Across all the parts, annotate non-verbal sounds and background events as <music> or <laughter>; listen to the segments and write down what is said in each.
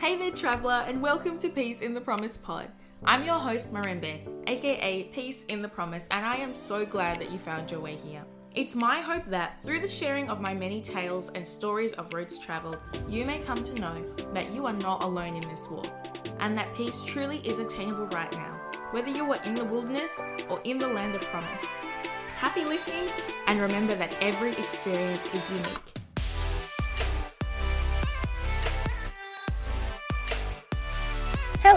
Hey there, traveler, and welcome to Peace in the Promise Pod. I'm your host, Marembe, aka Peace in the Promise, and I am so glad that you found your way here. It's my hope that through the sharing of my many tales and stories of roads traveled, you may come to know that you are not alone in this walk, and that peace truly is attainable right now, whether you are in the wilderness or in the land of promise. Happy listening, and remember that every experience is unique.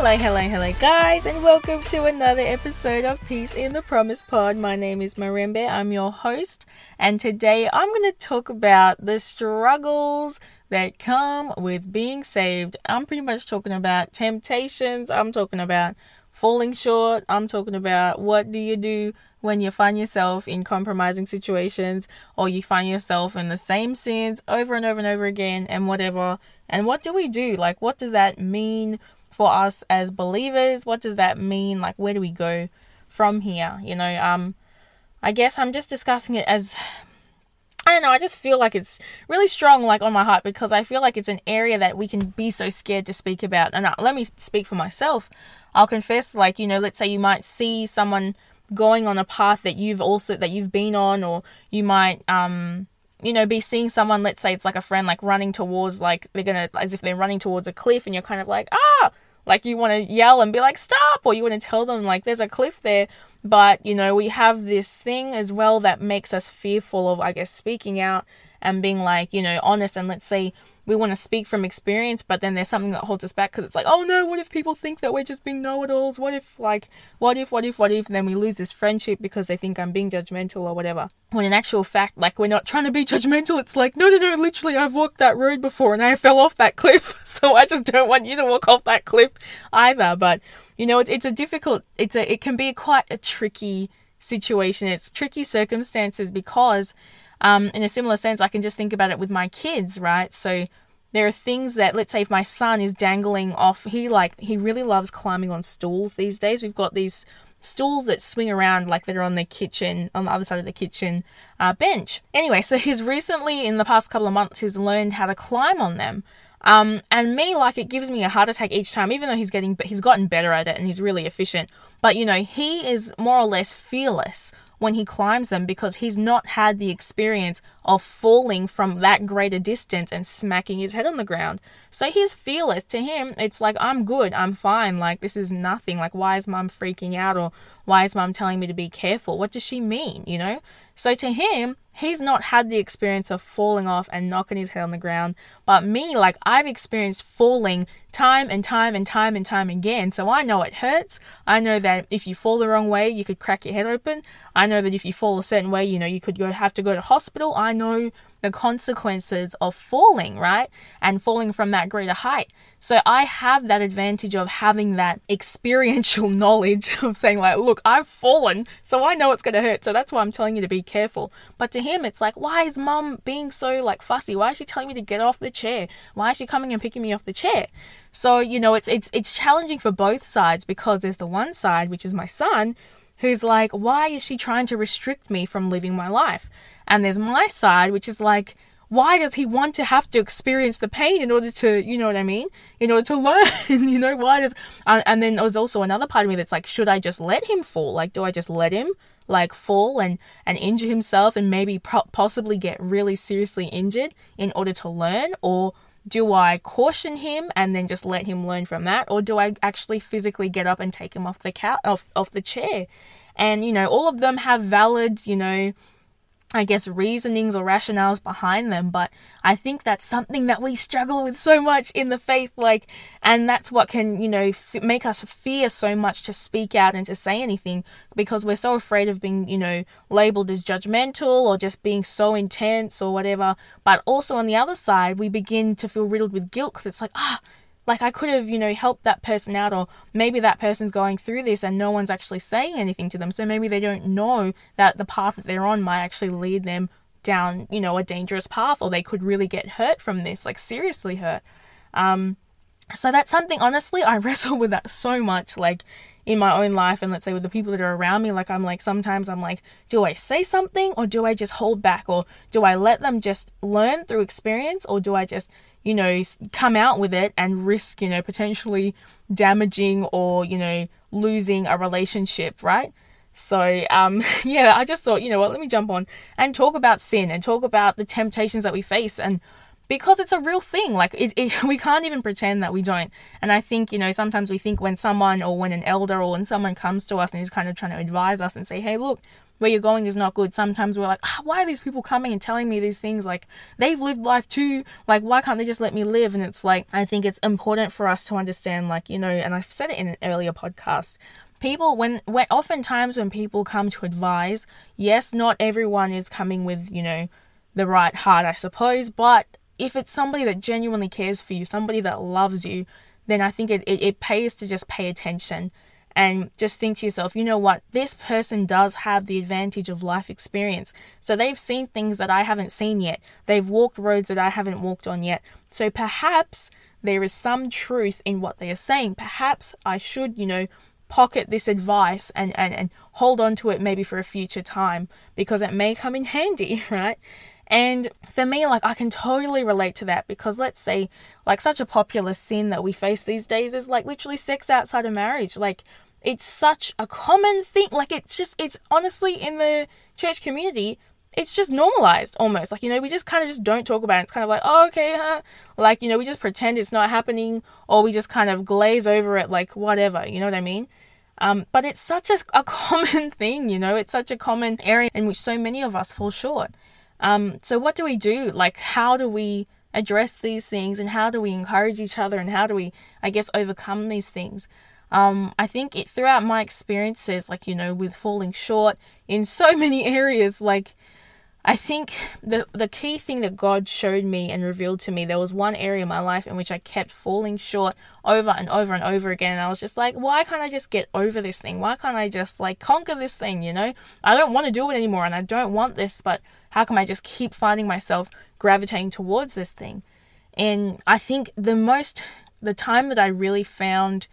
Hello, hello, hello, guys, and welcome to another episode of Peace in the Promise Pod. My name is Marembe, I'm your host, and today I'm going to talk about the struggles that come with being saved. I'm pretty much talking about temptations, I'm talking about falling short, I'm talking about what do you do when you find yourself in compromising situations or you find yourself in the same sins over and over and over again and whatever. And what do we do? Like, what does that mean? For us as believers? What does that mean? Like, where do we go from here? You know, um, I guess I'm just discussing it as I don't know, I just feel like it's really strong like on my heart because I feel like it's an area that we can be so scared to speak about. And uh, let me speak for myself. I'll confess like, you know, let's say you might see someone going on a path that you've also that you've been on or you might um you know, be seeing someone, let's say it's like a friend, like running towards, like they're gonna, as if they're running towards a cliff, and you're kind of like, ah, like you want to yell and be like, stop, or you want to tell them, like, there's a cliff there. But, you know, we have this thing as well that makes us fearful of, I guess, speaking out and being like, you know, honest. And let's say we want to speak from experience, but then there's something that holds us back because it's like, oh no, what if people think that we're just being know it alls? What if, like, what if, what if, what if? And then we lose this friendship because they think I'm being judgmental or whatever. When in actual fact, like, we're not trying to be judgmental. It's like, no, no, no, literally, I've walked that road before and I fell off that cliff. <laughs> so I just don't want you to walk off that cliff either. But, you know, it's, it's a difficult, it's a, it can be quite a tricky situation. It's tricky circumstances because um, in a similar sense, I can just think about it with my kids, right? So there are things that, let's say, if my son is dangling off, he like he really loves climbing on stools these days. We've got these stools that swing around like they're on the kitchen on the other side of the kitchen uh, bench. Anyway, so he's recently in the past couple of months he's learned how to climb on them. Um, and me, like, it gives me a heart attack each time, even though he's getting, but he's gotten better at it and he's really efficient. But, you know, he is more or less fearless when he climbs them because he's not had the experience of falling from that greater distance and smacking his head on the ground. So he's fearless. To him, it's like, I'm good, I'm fine. Like, this is nothing. Like, why is mom freaking out? Or why is mom telling me to be careful? What does she mean? You know? So to him, he's not had the experience of falling off and knocking his head on the ground. But me, like, I've experienced falling time and time and time and time again. So I know it hurts. I know that if you fall the wrong way, you could crack your head open. I know that if you fall a certain way, you know, you could go have to go to hospital. I know the consequences of falling, right? And falling from that greater height. So I have that advantage of having that experiential <laughs> knowledge of saying, like, look, I've fallen, so I know it's going to hurt. So that's why I'm telling you to be careful. But to him, it's like, why is mum being so, like, fussy? Why is she telling me to get off the chair? Why is she coming and picking me off the chair? So, you know, it's, it's, it's challenging for both sides because there's the one side, which is my son, who's like, why is she trying to restrict me from living my life? And there's my side, which is like, why does he want to have to experience the pain in order to, you know what I mean? In order to <laughs> learn, you know, why does, uh, and then there's also another part of me that's like, should I just let him fall? Like, do I just let him like fall and, and injure himself and maybe pro- possibly get really seriously injured in order to learn? Or do I caution him and then just let him learn from that, or do I actually physically get up and take him off the couch, off off the chair? And you know, all of them have valid, you know, I guess, reasonings or rationales behind them. But I think that's something that we struggle with so much in the faith, like, and that's what can, you know, f- make us fear so much to speak out and to say anything because we're so afraid of being, you know, labeled as judgmental or just being so intense or whatever. But also on the other side, we begin to feel riddled with guilt because it's like, ah, like I could have, you know, helped that person out, or maybe that person's going through this and no one's actually saying anything to them. So maybe they don't know that the path that they're on might actually lead them down, you know, a dangerous path, or they could really get hurt from this, like seriously hurt. Um, so that's something, honestly, I <laughs> wrestle with that so much, like in my own life, and let's say with the people that are around me. Like, I'm like, sometimes I'm like, do I say something or do I just hold back, or do I let them just learn through experience, or do I just you know, come out with it and risk, you know, potentially damaging or, you know, losing a relationship, right? So, um, <laughs> yeah, I just thought, you know what, let me jump on and talk about sin and talk about the temptations that we face and because it's a real thing. Like, it, it, <laughs> we can't even pretend that we don't. And I think, you know, sometimes we think when someone or when an elder or when someone comes to us and is kind of trying to advise us and say, hey, look, where you're going is not good. Sometimes we're like, ah, why are these people coming and telling me these things? Like, they've lived life too. Like, why can't they just let me live? And it's like, I think it's important for us to understand, like, you know, and I've said it in an earlier podcast. People, when, when oftentimes when people come to advise, yes, not everyone is coming with, you know, the right heart, I suppose, but if it's somebody that genuinely cares for you, somebody that loves you, then I think it, it, it pays to just pay attention and just think to yourself, you know what, this person does have the advantage of life experience. So they've seen things that I haven't seen yet. They've walked roads that I haven't walked on yet. So perhaps there is some truth in what they are saying. Perhaps I should, you know, pocket this advice and, and, and hold on to it maybe for a future time because it may come in handy, <laughs> right? And for me, like, I can totally relate to that because let's say, like, such a popular sin that we face these days is like literally sex outside of marriage. Like, it's such a common thing. Like, it's just, it's honestly in the church community, it's just normalized almost. Like, you know, we just kind of just don't talk about it. It's kind of like, oh, okay, huh? Like, you know, we just pretend it's not happening or we just kind of glaze over it, like, whatever. You know what I mean? Um, but it's such a, a <laughs> common thing, you know, it's such a common area in which so many of us fall short. Um, so, what do we do? Like, how do we address these things and how do we encourage each other and how do we, I guess, overcome these things? Um, I think it, throughout my experiences, like, you know, with falling short in so <laughs> many areas, like, I think the the key thing that God showed me and revealed to me, there was one area in my life in which I kept falling short over and over and over again. And I was just like, why can't I just get over this thing? Why can't I just like conquer this thing, you know? I don't want to do it anymore and I don't want this, but how come I just keep finding myself gravitating towards this thing? And I think the most, the time that I really found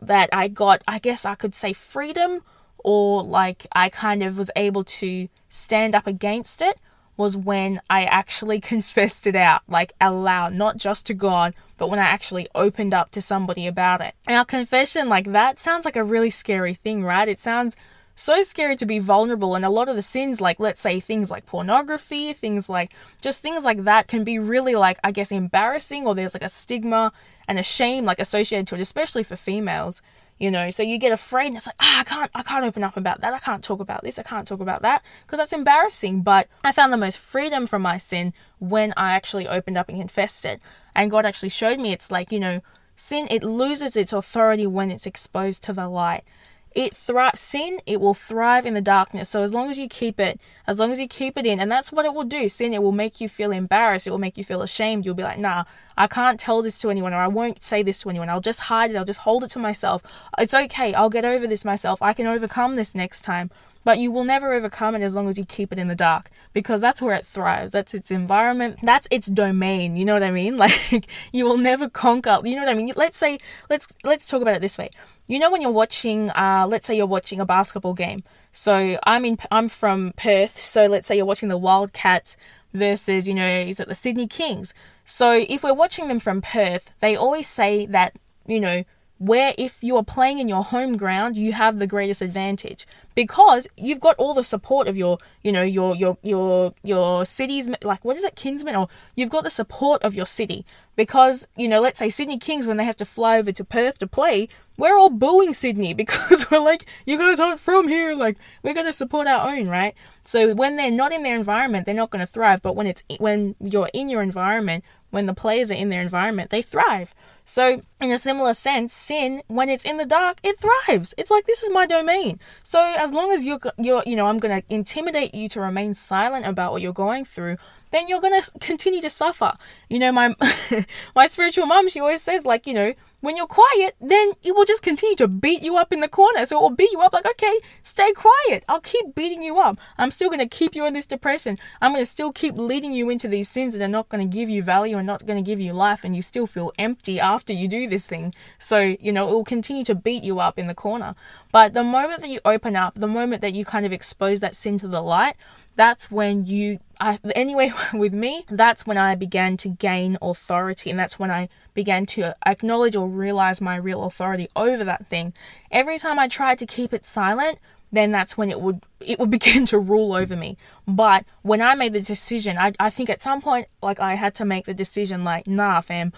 that I got, I guess I could say freedom or like I kind of was able to stand up against it was when I actually <laughs> confessed it out, like aloud, not just to God, but when I actually opened up to somebody about it. Now, confession like that sounds like a really scary thing, right? It sounds so scary to be vulnerable and a lot of the sins like let's say things like pornography things like just things like that can be really like i guess embarrassing or there's like a stigma and a shame like associated to it especially for females you know? So you get afraid and it's like ah, i can't i can't open up about that. I can't talk about this. I can't talk about that. Because that's embarrassing. But i found the most freedom from my sin when i actually opened up and confessed it. And god actually showed me it's like you know sin it loses its authority when it's exposed to the light it thrives sin it will thrive in the darkness. So as long as you keep it as long as you keep it in and that's what it will do. Sin it will make you feel embarrassed. It will make you feel ashamed. You'll be like nah i can't tell this to anyone or i won't say this to anyone. I'll just hide it. I'll just hold it to myself. It's okay. I'll get over this myself. I can overcome this next time but you will never overcome it as long as you keep it in the dark because that's where it thrives. That's its environment. That's its domain. You know what I mean? <laughs> Like you will never conquer. You know what I mean? Let's say let's let's talk about it this way. You know when you're watching uh let's say you're watching a basketball game. So I'm in I'm from Perth, so let's say you're watching the Wildcats versus, you know, is it the Sydney Kings? So if we're watching them from Perth, they always say that, you know, where if you are playing in your home ground, you have the greatest advantage because you've got all the support of your, you know, your your your your city's like what is it, kinsman, or you've got the support of your city because you know, let's say Sydney Kings when they have to fly over to Perth to play, we're all booing Sydney <laughs> because we're like, you guys aren't from here, like we're gonna support our own, right? So when they're not in their environment, they're not gonna thrive. But when it's when you're in your environment, when the players are in their environment, they thrive. So, in a similar sense, sin, when it's in the dark, it thrives. It's like this is my domain. So, as long as you're, you're you know, I'm to intimidate you to remain silent about what you're going through, then you're to continue to suffer. You know, my <laughs> my spiritual mom, she always says like, you know, when you're quiet, then it will just continue to beat you up in the corner. So it will beat you up like, okay, stay quiet. I'll keep beating you up. I'm still going to keep you in this depression. I'm going to still keep leading you into these sins that are not going to give you value and not going to give you life. And you still feel empty after you do this thing. So, you know, it will continue to beat you up in the corner. But the moment that you open up, the moment that you kind of expose that sin to the light, that's when you I, anyway <laughs> with me that's when i began to gain authority and that's when i began to acknowledge or realize my real authority over that thing. Every time i tried to keep it silent then that's when it would it would <laughs> begin to rule over me. But when i made the decision i, I think at some point like i had to make the decision like nah fam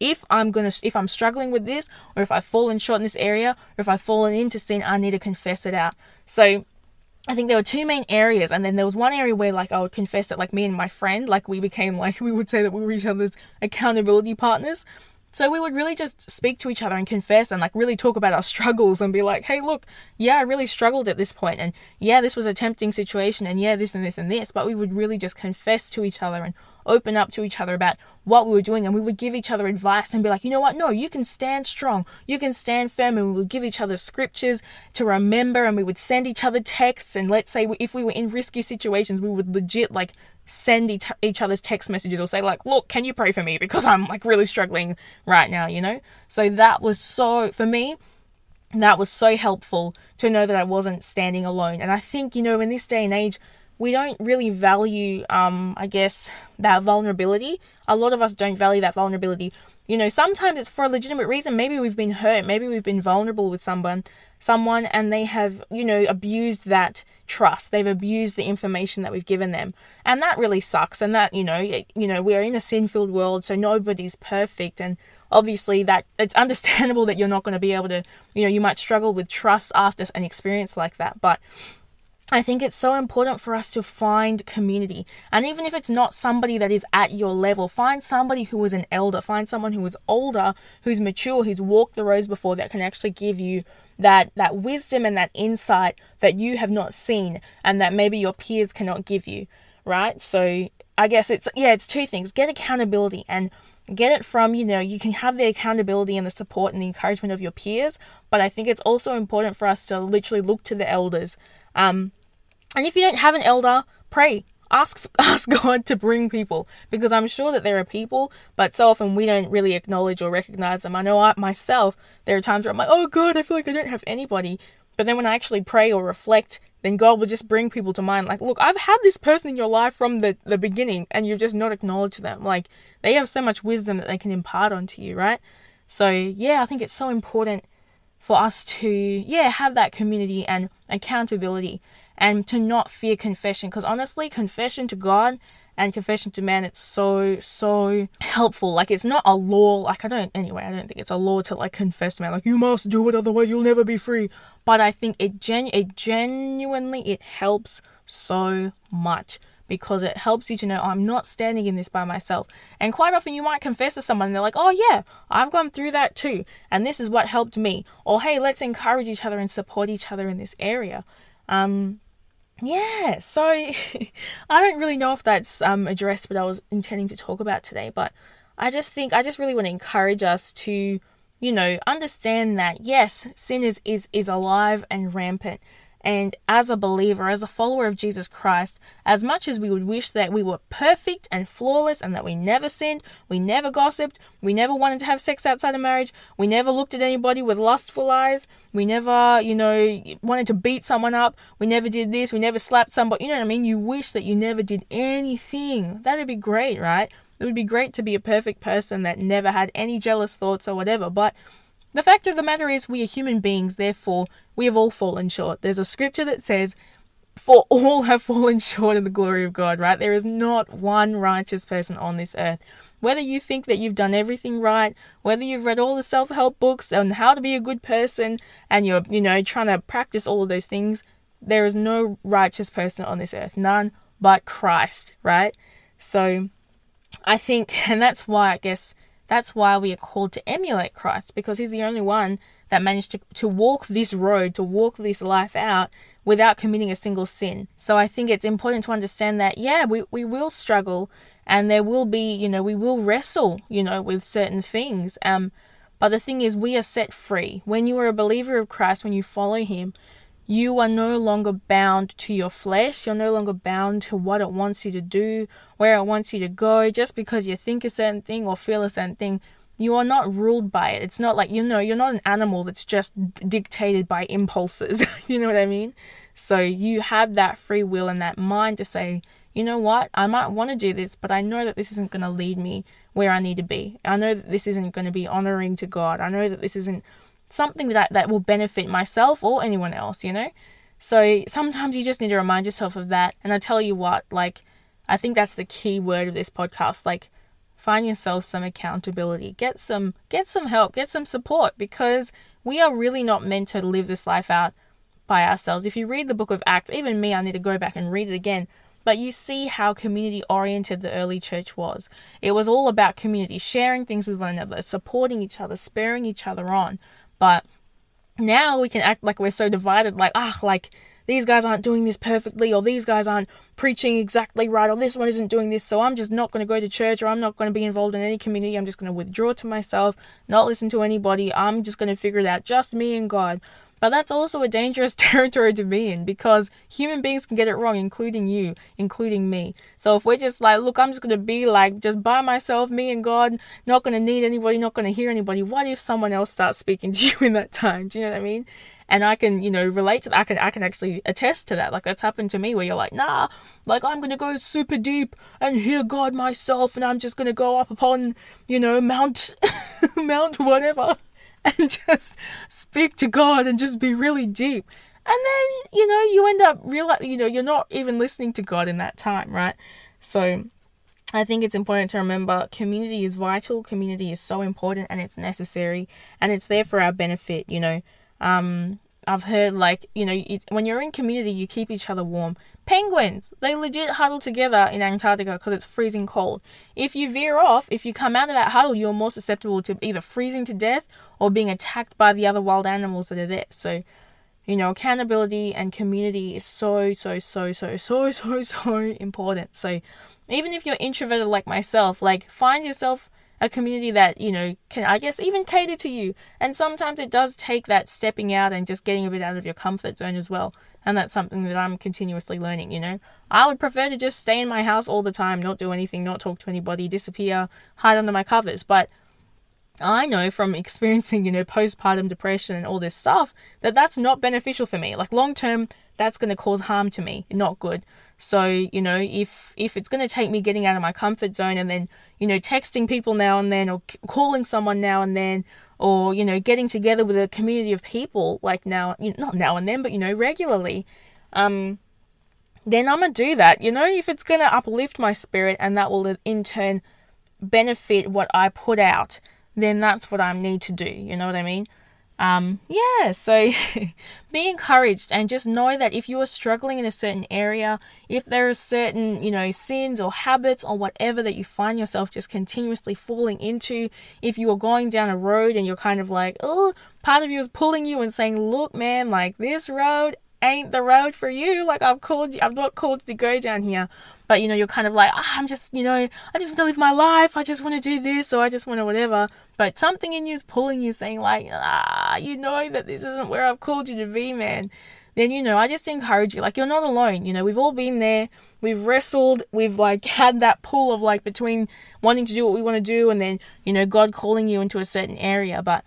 if i'm gonna if i'm struggling with this or if i've fallen short in this area or if i've fallen into sin i need to confess it out. So I think there were two main areas, and then there was one area where, like, I would confess that, like, me and my friend, like, we became, like, <laughs> we would say that we were each other's accountability partners. So we would really just speak to each other and confess and, like, really talk about our <laughs> struggles and be like, hey, look, yeah, I really struggled at this point, and yeah, this was a tempting situation, and yeah, this and this and this, but we would really just confess to each other and open up to each other about what we were doing and we would give each other advice and be like, you know what? No, you can stand strong. You can stand firm. And we would give each other scriptures to remember and we would send each other texts. And let's say if we were in risky situations, we would legit like send each, other's text messages or say like, look, can you pray for me? Because I'm like really struggling right now, you know? So that was so, for me, that was so helpful to know that I wasn't standing alone. And I think, you know, in this day and age, we don't really value, um, I guess, that vulnerability. A lot of us don't value that vulnerability. You know, sometimes it's for a legitimate reason. Maybe we've been hurt. Maybe we've been vulnerable with someone, someone, and they have, you know, abused that trust. They've abused the information that we've given them, and that really sucks. And that, you know, you know, we're in a sin-filled world, so nobody's perfect, and obviously that it's <laughs> understandable that you're not going to be able to, you know, you might struggle with trust after an experience like that, but I think it's so important for us to find community. And even if it's not somebody that is at your level, find somebody who is an elder, find someone who is older, who's mature, who's walked the roads before that can actually give you that that wisdom and that insight that you have not seen and that maybe your peers cannot give you, right? So I guess it's yeah, it's two things. Get accountability and get it from, you know, you can have the accountability and the support and the encouragement of your peers, but I think it's also important for us to literally look to the elders. Um, and if you don't have an elder, pray. Ask <laughs> ask God to bring people because I'm sure that there are people, but so often we don't really acknowledge or recognize them. I know I myself, there are times where I'm like, oh God, I feel like I don't have anybody. But then when I actually pray or reflect, then God will just bring people to mind. Like, look, I've had this person in your life from the, the beginning, and you've just not acknowledged them. Like, they have so much wisdom that they can impart onto you, right? So, yeah, I think it's so important for us to, yeah, have that community and accountability and to not fear confession because honestly confession to god and confession to man it's so so helpful like it's not a law like i don't anyway i don't think it's a law to like confess to man like you must do it otherwise you'll never be free but i think it gen it genuinely it helps so much because it helps you to know I'm not standing in this by myself. And quite often you might confess to someone and they're like, oh yeah, I've gone through that too. And this is what helped me. Or hey, let's encourage each other and support each other in this area. Um, yeah, so <laughs> I don't really know if that's um, addressed what I was intending to talk about today, but I just think I just really want to encourage us to, you know, understand that yes, sin is is, is alive and rampant, and as a believer, as a follower of Jesus Christ, as much as we would wish that we were perfect and flawless and that we never sinned, we never gossiped, we never wanted to have sex outside of marriage, we never looked at anybody with lustful eyes, we never, you know, wanted to beat someone up, we never did this, we never slapped somebody, you know what I mean? You wish that you never did anything. That'd be great, right? It would be great to be a perfect person that never had any jealous thoughts or whatever, but the fact of the matter is, we are human beings, therefore, we have all fallen short. There's a scripture that says, For all have fallen short of the glory of God, right? There is not one righteous person on this earth. Whether you think that you've done everything right, whether you've read all the self help books on how to be a good person, and you're, you know, trying to practice all of those things, there is no righteous person on this earth. None but Christ, right? So, I think, <laughs> and that's why I guess that's why we are called to emulate Christ because he's the only one that managed to, to walk this road, to walk this life out without committing a single sin. So I think it's important to understand that, yeah, we, we will struggle and there will be, you know, we will wrestle, you know, with certain things. Um, but the thing is, we are set free. When you are a believer of Christ, when you follow him, you are no longer bound to your flesh. You're no longer bound to what it wants you to do, where it wants you to go, just because you think a certain thing or feel a certain thing. You are not ruled by it. It's not like, you know, you're not an animal that's just dictated by impulses. <laughs> you know what I mean? So you have that free will and that mind to say, you know what, I might want to do this, but I know that this isn't going to lead me where I need to be. I know that this isn't going to be honoring to God. I know that this isn't something that that will benefit myself or anyone else, you know? So sometimes you just need to remind yourself of that. And I tell you what, like, I think that's the key word of this podcast. Like, find yourself some accountability. Get some get some help, get some support because we are really not meant to live this life out by ourselves. If you read the book of Acts, even me, I need to go back and read it again. But you see how community oriented the early church was. It was all about community, sharing things with one another, supporting each other, spurring each other on. But now we can act like we're so divided, like, ah, like these guys aren't doing this perfectly, or these guys aren't preaching exactly right, or this one isn't doing this, so I'm just not going to go to church, or I'm not going to be involved in any community. I'm just going to withdraw to myself, not listen to anybody. I'm just going to figure it out, just me and God. But that's also a dangerous <laughs> territory to be in because human beings can get it wrong, including you, including me. So if we're just like, look, I'm just going to be like just by myself, me and God, not going to need anybody, not going to hear anybody, what if someone else starts speaking to <laughs> you in that time? Do you know what I mean? and I can, you know, relate to that. I can, I can actually attest to that. Like that's happened to me where you're like, nah, like I'm gonna go super deep and hear God myself, and I'm just gonna go up upon, you know, Mount, <laughs> Mount whatever, <laughs> and just speak to God and just be really deep. And then, you know, you end up realizing, you know, you're not even listening to God in that time, right? So I think it's important to remember community is vital, community is so important and it's necessary and it's there for our benefit, you know. Um, I've heard like you know it, when you're in community, you keep each other warm. Penguins, they legit huddle together in Antarctica because it's freezing cold. If you veer off, if you come out of that huddle, you're more susceptible to either freezing to death or being attacked by the other wild animals that are there. So, you know, accountability and community is so so so so so so so <laughs> important. So, even if you're introverted like myself, like find yourself a community that, you know, can, I guess, even cater to you. And sometimes it does take that stepping out and just getting a bit out of your comfort zone as well. And that's something that I'm continuously learning, you know. I would prefer to just stay in my house all the time, not do anything, not talk to anybody, disappear, hide under my covers. But I know from <laughs> experiencing, you know, postpartum depression and all this stuff that that's not beneficial for me. Like long term, that's going to cause harm to me, not good. So, you know, if if it's going to take me getting out of my comfort zone and then, you know, texting people now and then or calling someone now and then or, you know, getting together with a community of people like now, you know, not now and then, but you know, regularly, um then I'm going to do that. You know, if it's going to uplift my spirit and that will in turn benefit what I put out, then that's what I need to do. You know what I mean? Um, yeah, so <laughs> be encouraged and just know that if you are struggling in a certain area, if there are certain, you know, sins or habits or whatever that you find yourself just continuously falling into, if you are going down a road and you're kind of like, oh, part of you is pulling you and saying, look, man, like this road ain't the road for you. Like I've called you, I'm not called to go down here. But you know, you're kind of like, ah, I'm just, you know, I just want to live my life. I just want to do this or I just want to whatever. But something in you is pulling you, saying like, ah, you know that this isn't where I've called you to be, man. Then you know, I just encourage you. Like you're not alone. You know, we've all been there. We've wrestled. We've like <laughs> had that pull of like between wanting to do what we want to do and then you know God calling you into a certain area. But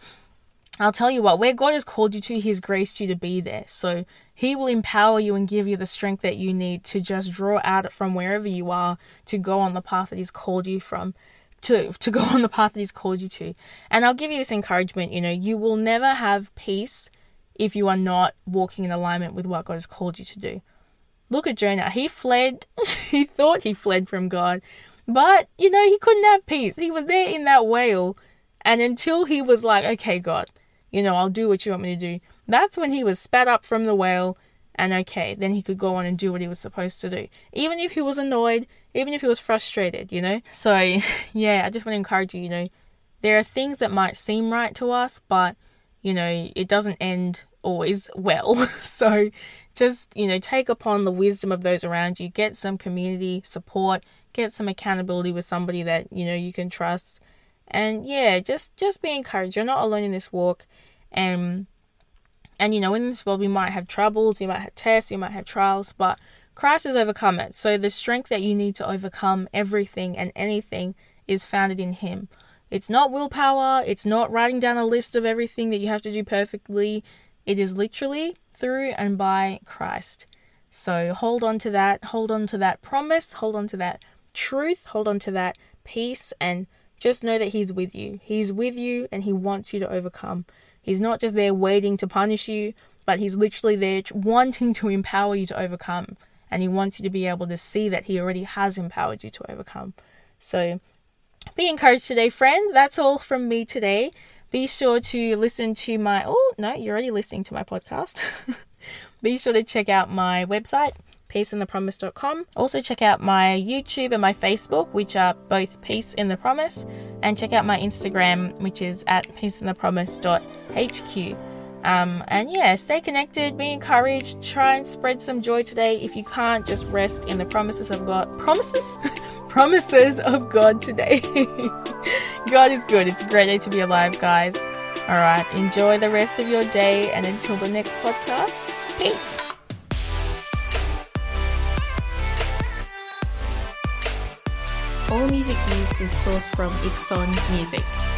I'll tell you what, where God has called you to, He has graced you to be there. So He will empower you and give you the strength that you need to just draw out from wherever you are to go on the path that He's called you from. To, to go <laughs> on the path that he's called you to. And I'll give you this encouragement, you know, you will never have peace if you are not walking in alignment with what God has called you to do. Look at Jonah. He fled, <laughs> he thought he fled from God, but, you know, he couldn't have peace. He was there in that whale. And until he was like, okay, God, you know, I'll do what you want me to do. That's when he was spat up from the whale, and okay, then he could go on and do what he was supposed to do. Even if he was annoyed, even if he was frustrated, you know? So, <laughs> yeah, I just want to encourage you, you know, there are things that might seem right to us, but, you know, it doesn't end always well. <laughs> so, just, you know, take upon the wisdom of those around you, get some community support, get some accountability with somebody that, you know, you can trust and yeah just just be encouraged you're not alone in this walk and and you know in this world we might have troubles you might have tests you might have trials but christ has overcome it so the strength that you need to overcome everything and anything is founded in him it's not willpower it's not writing down a list of everything that you have to do perfectly it is literally through and by Christ. So hold on to that, hold on to that promise, hold on to that truth, hold on to that peace, and just know that He's with you. He's with you and He wants you to overcome. He's not just there waiting to punish you, but He's literally there wanting to empower you to overcome. And He wants you to be able to see that He already has empowered you to overcome. So be encouraged today, friend. That's all from me today. Be sure to listen to my. Oh, no, you're already listening to my podcast. <laughs> Be sure to check out my website, peaceinthepromise.com. Also, check out my YouTube and my Facebook, which are both Peace in the Promise, and check out my Instagram, which is at peaceinthepromise.hq. Um, and yeah, stay connected, be encouraged, try and spread some joy today. If you can't, just rest in the promises of God. Promises? <laughs> promises of God today. <laughs> God is good. It's a great day to be alive, guys. All right, enjoy the rest of your day, and until the next podcast, peace. All music used is sourced from Ikson Music.